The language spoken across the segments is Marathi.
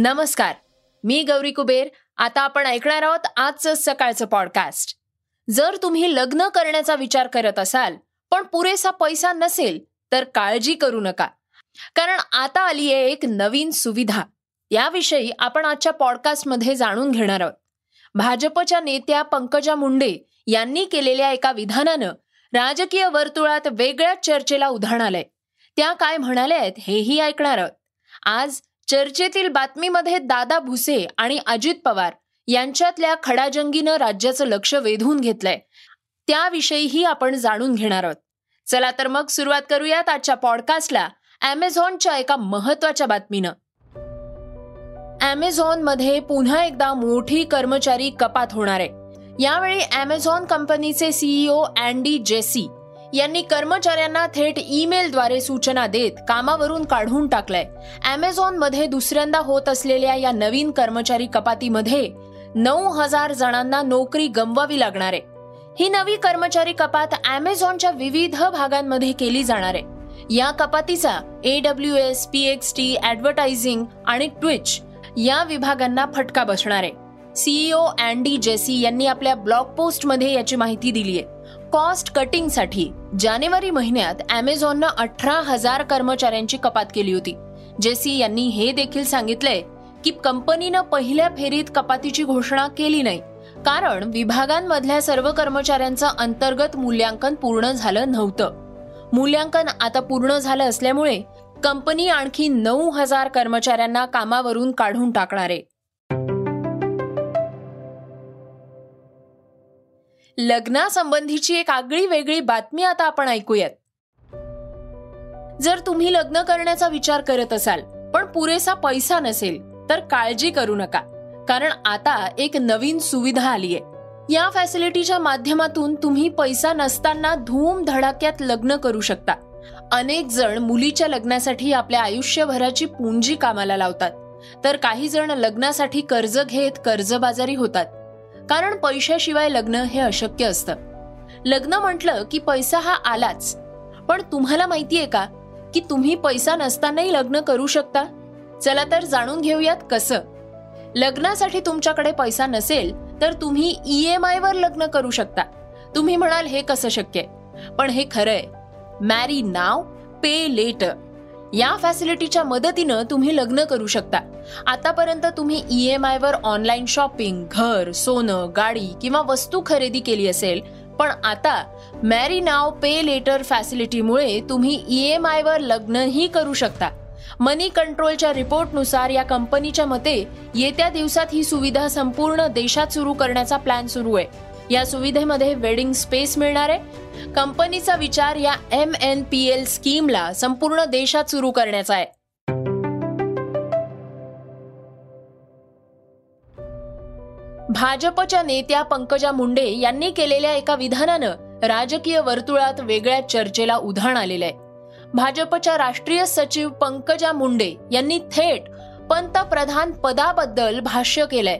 नमस्कार मी गौरी कुबेर. आता आपण ऐकणार आहोत आजचं सकाळचं पॉडकास्ट जर तुम्ही लग्न करण्याचा विचार करत असाल पण पुरेसा पैसा नसेल तर काळजी करू नका. कारण आता आली आहे एक नवीन सुविधा. याविषयी आपण आजच्या पॉडकास्टमध्ये जाणून घेणार आहोत. भाजपच्या नेत्या पंकजा मुंडे यांनी केलेल्या एका विधानानं राजकीय वर्तुळात वेगळ्या चर्चेला उधाण आलंय. त्या काय म्हणाल्या आहेत हेही ऐकणार आहोत. आज चर्चेतील बातमीमध्ये दादा भुसे आणि अजित पवार यांच्यातल्या खडाजंगीनं राज्याचं लक्ष वेधून घेतलंय. त्याविषयीही आपण जाणून घेणार आहोत. चला तर मग सुरुवात करूयात आजच्या पॉडकास्टला अमेझॉनच्या एका महत्त्वाच्या बातमीनं. अमेझॉनमध्ये पुन्हा एकदा मोठी कर्मचारी कपात होणार आहे. यावेळी अमेझॉन कंपनीचे सीईओ अँडी जेसी यांनी कर्मचाऱ्यांना थेट ईमेलद्वारे सूचना देत कामावरून काढून टाकलंय. अमेझॉनमध्ये दुसऱ्यांदा होत असलेल्या या नवीन कर्मचारी कपातीमध्ये नऊ हजार जणांना नोकरी गमवावी लागणार आहे. ही नवी कर्मचारी कपात अमेझॉनच्या विविध भागांमध्ये केली जाणार आहे. या कपातीचा A W S P X T advertising आणि ट्विच या विभागांना फटका बसणार आहे. सीईओ अँडी जेसी यांनी आपल्या ब्लॉग पोस्टमध्ये याची माहिती दिली आहे. कॉस्ट कटिंगसाठी जानेवारी महिन्यात अमेझॉननं अठरा हजार कर्मचाऱ्यांची कपात केली होती. जेसी यांनी हे देखील सांगितलंय की कंपनीनं पहिल्या फेरीत कपातीची घोषणा केली नाही. कारण विभागांमधल्या सर्व कर्मचाऱ्यांचं अंतर्गत मूल्यांकन पूर्ण झालं नव्हतं. मूल्यांकन आता पूर्ण झालं असल्यामुळे कंपनी आणखी नऊ हजार कर्मचाऱ्यांना कामावरून काढून टाकणार आहे. लग्नासंबंधीची एक आगळी वेगळी बातमी आता आपण ऐकूयात. जर तुम्ही लग्न करण्याचा विचार करत असाल पण पुरेसा पैसा नसेल तर काळजी करू नका. कारण आता एक नवीन सुविधा आली आहे या फॅसिलिटीच्या माध्यमातून तुम्ही पैसा नसताना धूम धडाक्यात लग्न करू शकता. अनेक जण मुलीच्या लग्नासाठी आपल्या आयुष्यभराची पुंजी कामाला लावतात. तर काही जण लग्नासाठी कर्ज घेत कर्जबाजारी होतात. कारण पैशाशिवाय लग्न हे अशक्य असतं. लग्न म्हटलं की पैसा हा आलाच. पण तुम्हाला माहितीये का की तुम्ही पैसा नसतानाही लग्न करू शकता? चला तर जाणून घेऊयात कसं. लग्नासाठी तुमच्याकडे पैसा नसेल तर तुम्ही ई एम वर लग्न करू शकता. तुम्ही म्हणाल हे कसं शक्य? पण हे खरंय. मॅरी नाव पे लेटर या फॅसिलिटीच्या मदतीनं तुम्ही लग्न करू शकता. आतापर्यंत तुम्ही ई एम आयवर ऑनलाईन शॉपिंग घर सोनं गाडी किंवा वस्तू खरेदी केली असेल पण आता मॅरी नाव पे लेटर फॅसिलिटीमुळे तुम्ही ई एम आयवर लग्नही करू शकता. मनी कंट्रोलच्या रिपोर्टनुसार या कंपनीच्या मते येत्या दिवसात ही सुविधा संपूर्ण देशात सुरू करण्याचा प्लॅन सुरू आहे. या सुविधेमध्ये वेडिंग स्पेस मिळणार आहे. कंपनीचा विचार या एम एन पी एल स्कीमला संपूर्ण देशात सुरू करण्याचा आहे. भाजपच्या नेत्या पंकजा मुंडे यांनी केलेल्या एका विधानानं राजकीय वर्तुळात वेगळ्या चर्चेला उधाण आलेलं आहे. भाजपच्या राष्ट्रीय सचिव पंकजा मुंडे यांनी थेट पंतप्रधान पदाबद्दल भाष्य केलंय.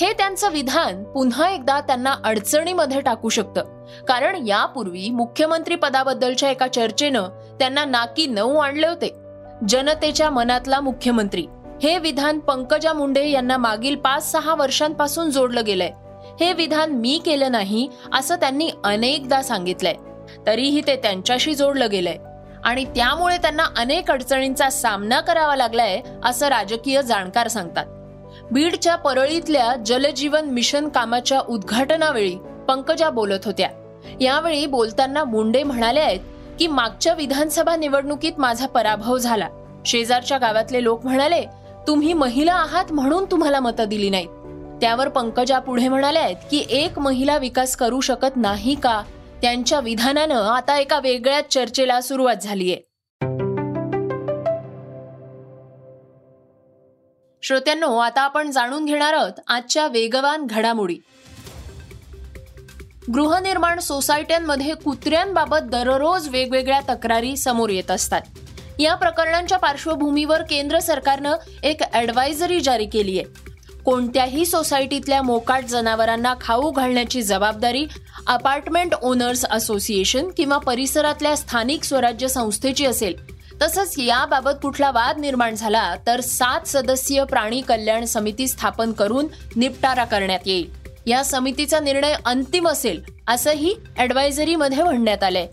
हे त्यांचं विधान पुन्हा एकदा त्यांना अडचणीमध्ये टाकू शकतं. कारण यापूर्वी मुख्यमंत्री पदाबद्दलच्या एका चर्चेनं त्यांना नाकी नऊ आणले होते. जनतेच्या मनातला मुख्यमंत्री. हे विधान पंकजा मुंडे यांना मागील पाच सहा वर्षांपासून जोडलं गेलंय. हे विधान मी केलं नाही असं त्यांनी अनेकदा सांगितलंय. तरीही ते त्यांच्याशी जोडलं गेलंय. आणि त्यामुळे त्यांना अनेक अडचणींचा सामना करावा लागलाय असं राजकीय जाणकार सांगतात. बीडच्या परळीतल्या जलजीवन मिशन कामाच्या उद्घाटनावेळी पंकजा बोलत होत्या. यावेळी बोलताना मुंडे म्हणाले आहेत की मागच्या विधानसभा निवडणुकीत माझा पराभव झाला. शेजारच्या गावातले लोक म्हणाले तुम्ही महिला आहात म्हणून तुम्हाला मतं दिली नाहीत. त्यावर पंकजा पुढे म्हणाल्या आहेत की एक महिला विकास करू शकत नाही का? त्यांच्या विधानानं आता एका वेगळ्याच चर्चेला सुरुवात झालीय. श्रोत्यांनो आता आपण जाणून घेणार आहोत आजच्या वेगवान घडामोडी. गृहनिर्माण सोसायट्यांमध्ये कुत्र्यांबाबत दररोज वेगवेगळ्या तक्रारी समोर येत असतात. या प्रकरणांच्या पार्श्वभूमीवर केंद्र सरकारनं एक ॲडवायझरी जारी केली आहे कोणत्याही सोसायटीतल्या मोकाट जनावरांना खाऊ घालण्याची जबाबदारी अपार्टमेंट ओनर्स असोसिएशन किंवा परिसरातल्या स्थानिक स्वराज्य संस्थेची असेल. तसंच याबाबत कुठला वाद निर्माण झाला तर सात सदस्यीय प्राणी कल्याण समिती स्थापन करून निपटारा करण्यात येईल. या समितीचा निर्णय अंतिम असेल असंही ॲडवायझरीमध्ये म्हणण्यात आलंय.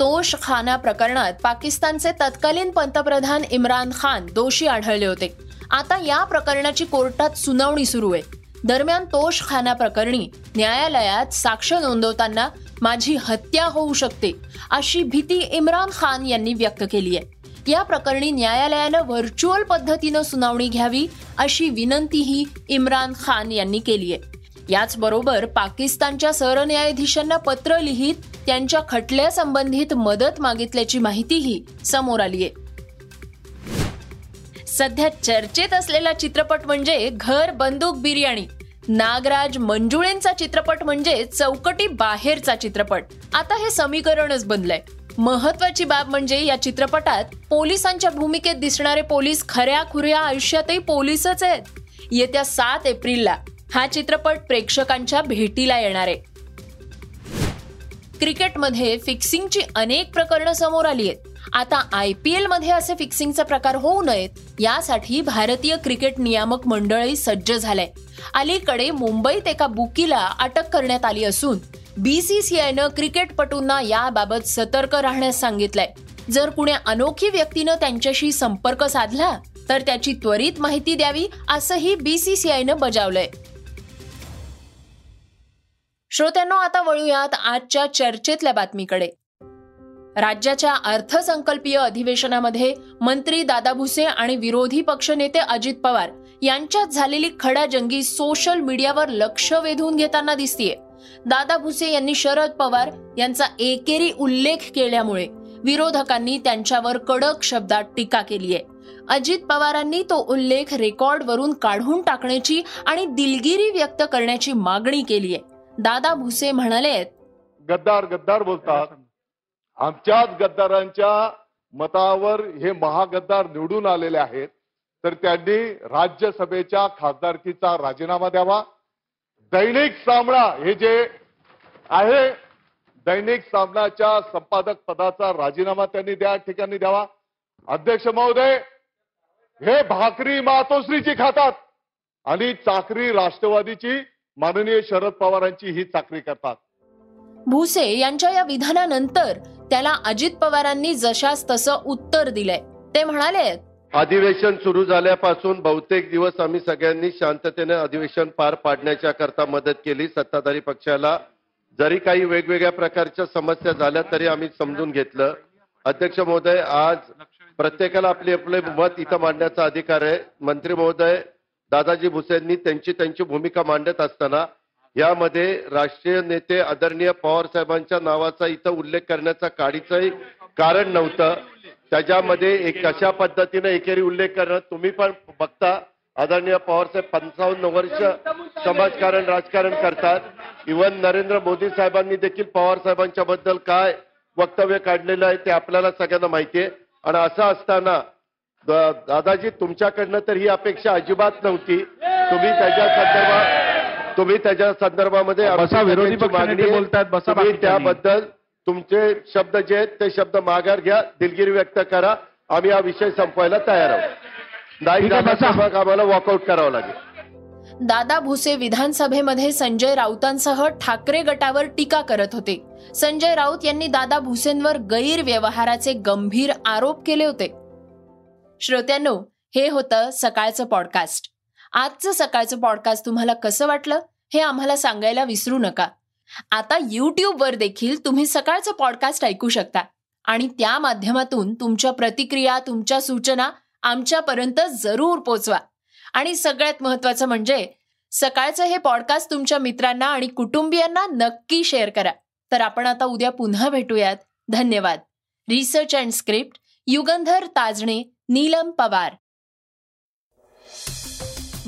तोश खाना प्रकरणात पाकिस्तानचे तत्कालीन पंतप्रधान इम्रान खान दोषी आढळले होते. आता या प्रकरणाची कोर्टात सुनावणी सुरू आहे. दरम्यान तोश खाना प्रकरणी न्यायालयात साक्ष नोंदवताना माझी हत्या होऊ शकते अशी भीती इम्रान खान यांनी व्यक्त केली आहे. या प्रकरणी न्यायालयानं व्हर्च्युअल पद्धतीनं सुनावणी घ्यावी अशी विनंतीही इम्रान खान यांनी केली आहे. याचबरोबर पाकिस्तानच्या सरन्यायाधीशांना पत्र लिहित त्यांच्या खटल्यासंबंधित मदत मागितल्याची माहितीही समोर आली आहे. सध्या चर्चेत असलेला चित्रपट म्हणजे घर बंदूक बिर्याणी. नागराज मंजुळेंचा चित्रपट म्हणजे चौकटी बाहेरचा चित्रपट. आता हे समीकरणच बनलंय. महत्वाची बाब म्हणजे या चित्रपटात पोलिसांच्या भूमिकेत दिसणारे पोलीस खऱ्या खुऱ्या आयुष्यातही पोलीसच आहेत. येत्या सात एप्रिलला हा चित्रपट प्रेक्षकांच्या भेटीला येणार आहे. क्रिकेटमध्ये फिक्सिंगची अनेक प्रकरणं समोर आली आहेत. आता आय पी एलमध्ये असे फिक्सिंगचे प्रकार होऊ नयेत यासाठी भारतीय क्रिकेट नियामक मंडळही सज्ज झालंय. अलीकडे मुंबईत एका बुकीला अटक करण्यात आली असून बीसीसीआयनं क्रिकेटपटूंना याबाबत सतर्क राहण्यास सांगितलंय. जर कुण्या अनोखी व्यक्तीनं त्यांच्याशी संपर्क साधला तर त्याची त्वरित माहिती द्यावी असंही बीसीसीआयनं बजावलंय. श्रोत्यांनो आता वळूयात आजच्या चर्चेतल्या बातमीकडे. राज्याच्या अर्थसंकल्पीय अधिवेशनामध्ये मंत्री दादा भुसे आणि विरोधी पक्षनेते अजित पवार यांच्यात झालेली खडाजंगी सोशल मीडियावर लक्ष वेधून घेताना दिसतीये. दादा भुसे यांनी शरद पवार यांचा एकेरी उल्लेख केल्यामुळे विरोधकांनी त्यांच्यावर कडक शब्दात टीका केली आहे अजित पवारांनी तो उल्लेख रेकॉर्डवरून काढून टाकण्याची आणि दिलगिरी व्यक्त करण्याची मागणी केली आहे दादा भुसे म्हणाले गद्दार गद्दार बोलतात. आमच्याच गद्दारांच्या मतावर हे महागद्दार निवडून आलेले आहेत तर त्यांनी राज्यसभेच्या खासदारकीचा राजीनामा द्यावा. दैनिक सामना हे जे आहे दैनिक सामनाच्या संपादक पदाचा राजीनामा त्यांनी त्या ठिकाणी द्यावा. अध्यक्ष महोदय हे भाकरी मातोश्रीची खातात आणि चाकरी राष्ट्रवादीची माननीय शरद पवारांची ही चाकरी करतात. भुसे यांच्या या विधानानंतर त्याला अजित पवारांनी जशास तसं उत्तर दिलंय. ते म्हणाले अधिवेशन सुरू झाल्यापासून बहुतेक दिवस आम्ही सगळ्यांनी शांततेने अधिवेशन पार पाडण्याच्या करता मदत केली. सत्ताधारी पक्षाला जरी काही वेगवेगळ्या प्रकारच्या समस्या झाल्या तरी आम्ही समजून घेतलं. अध्यक्ष महोदय आज प्रत्येकाला आपले आपले मत इथं मांडण्याचा अधिकार आहे. मंत्री महोदय दादाजी भुसेंनी त्यांची त्यांची भूमिका मांडत असताना यामध्ये राष्ट्रीय नेते आदरणीय पवार साहेबांच्या नावाचा इथं उल्लेख करण्याचा काडीचंही कारण नव्हतं. त्याच्यामध्ये एक कशा पद्धतीने एकेरी उल्लेख करणं तुम्ही पण बघता. आदरणीय पवारसाहेब पंचावन्न वर्ष समाजकारण राजकारण करतात. इवन नरेंद्र मोदी साहेबांनी देखील पवार साहेबांच्या बद्दल काय वक्तव्य काढलेलं आहे ते आपल्याला सगळ्यांना माहिती आहे. आणि असं असताना दादाजी तुमच्याकडनं तर ही अपेक्षा अजिबात नव्हती. तुम्ही त्याच्या संदर्भात तुम्ही त्याच्या संदर्भामध्ये विरोधी मागणी बोलतात त्याबद्दल तुमचे शब्द जे आहेत ते शब्द माघार घ्या दिलगिरी व्यक्त करा. आम्ही हा विषय संपवायला तयार आहोत. नाही आम्हाला वॉकआउट करावं लागेल. दादा भुसे विधानसभेमध्ये संजय राऊतांसह ठाकरे गटावर टीका करत होते. संजय राऊत यांनी दादा भुसेंवर गैरव्यवहाराचे गंभीर आरोप केले होते. श्रोत्यांनो हे होतं सकाळचं पॉडकास्ट आजचं सकाळचं पॉडकास्ट तुम्हाला कसं वाटलं? हे आम्हाला सांगायला विसरू नका. आता यूट्यूबवर देखील तुम्ही सकाळचं पॉडकास्ट ऐकू शकता आणि त्या माध्यमातून तुमच्या प्रतिक्रिया तुमच्या सूचना आमच्यापर्यंत जरूर पोचवा. आणि सगळ्यात महत्वाचं म्हणजे सकाळचं हे पॉडकास्ट तुमच्या मित्रांना आणि कुटुंबियांना नक्की शेअर करा. तर आपण आता उद्या पुन्हा भेटूयात. धन्यवाद. Research and script Yugandhar Tajane Neelam Pawar.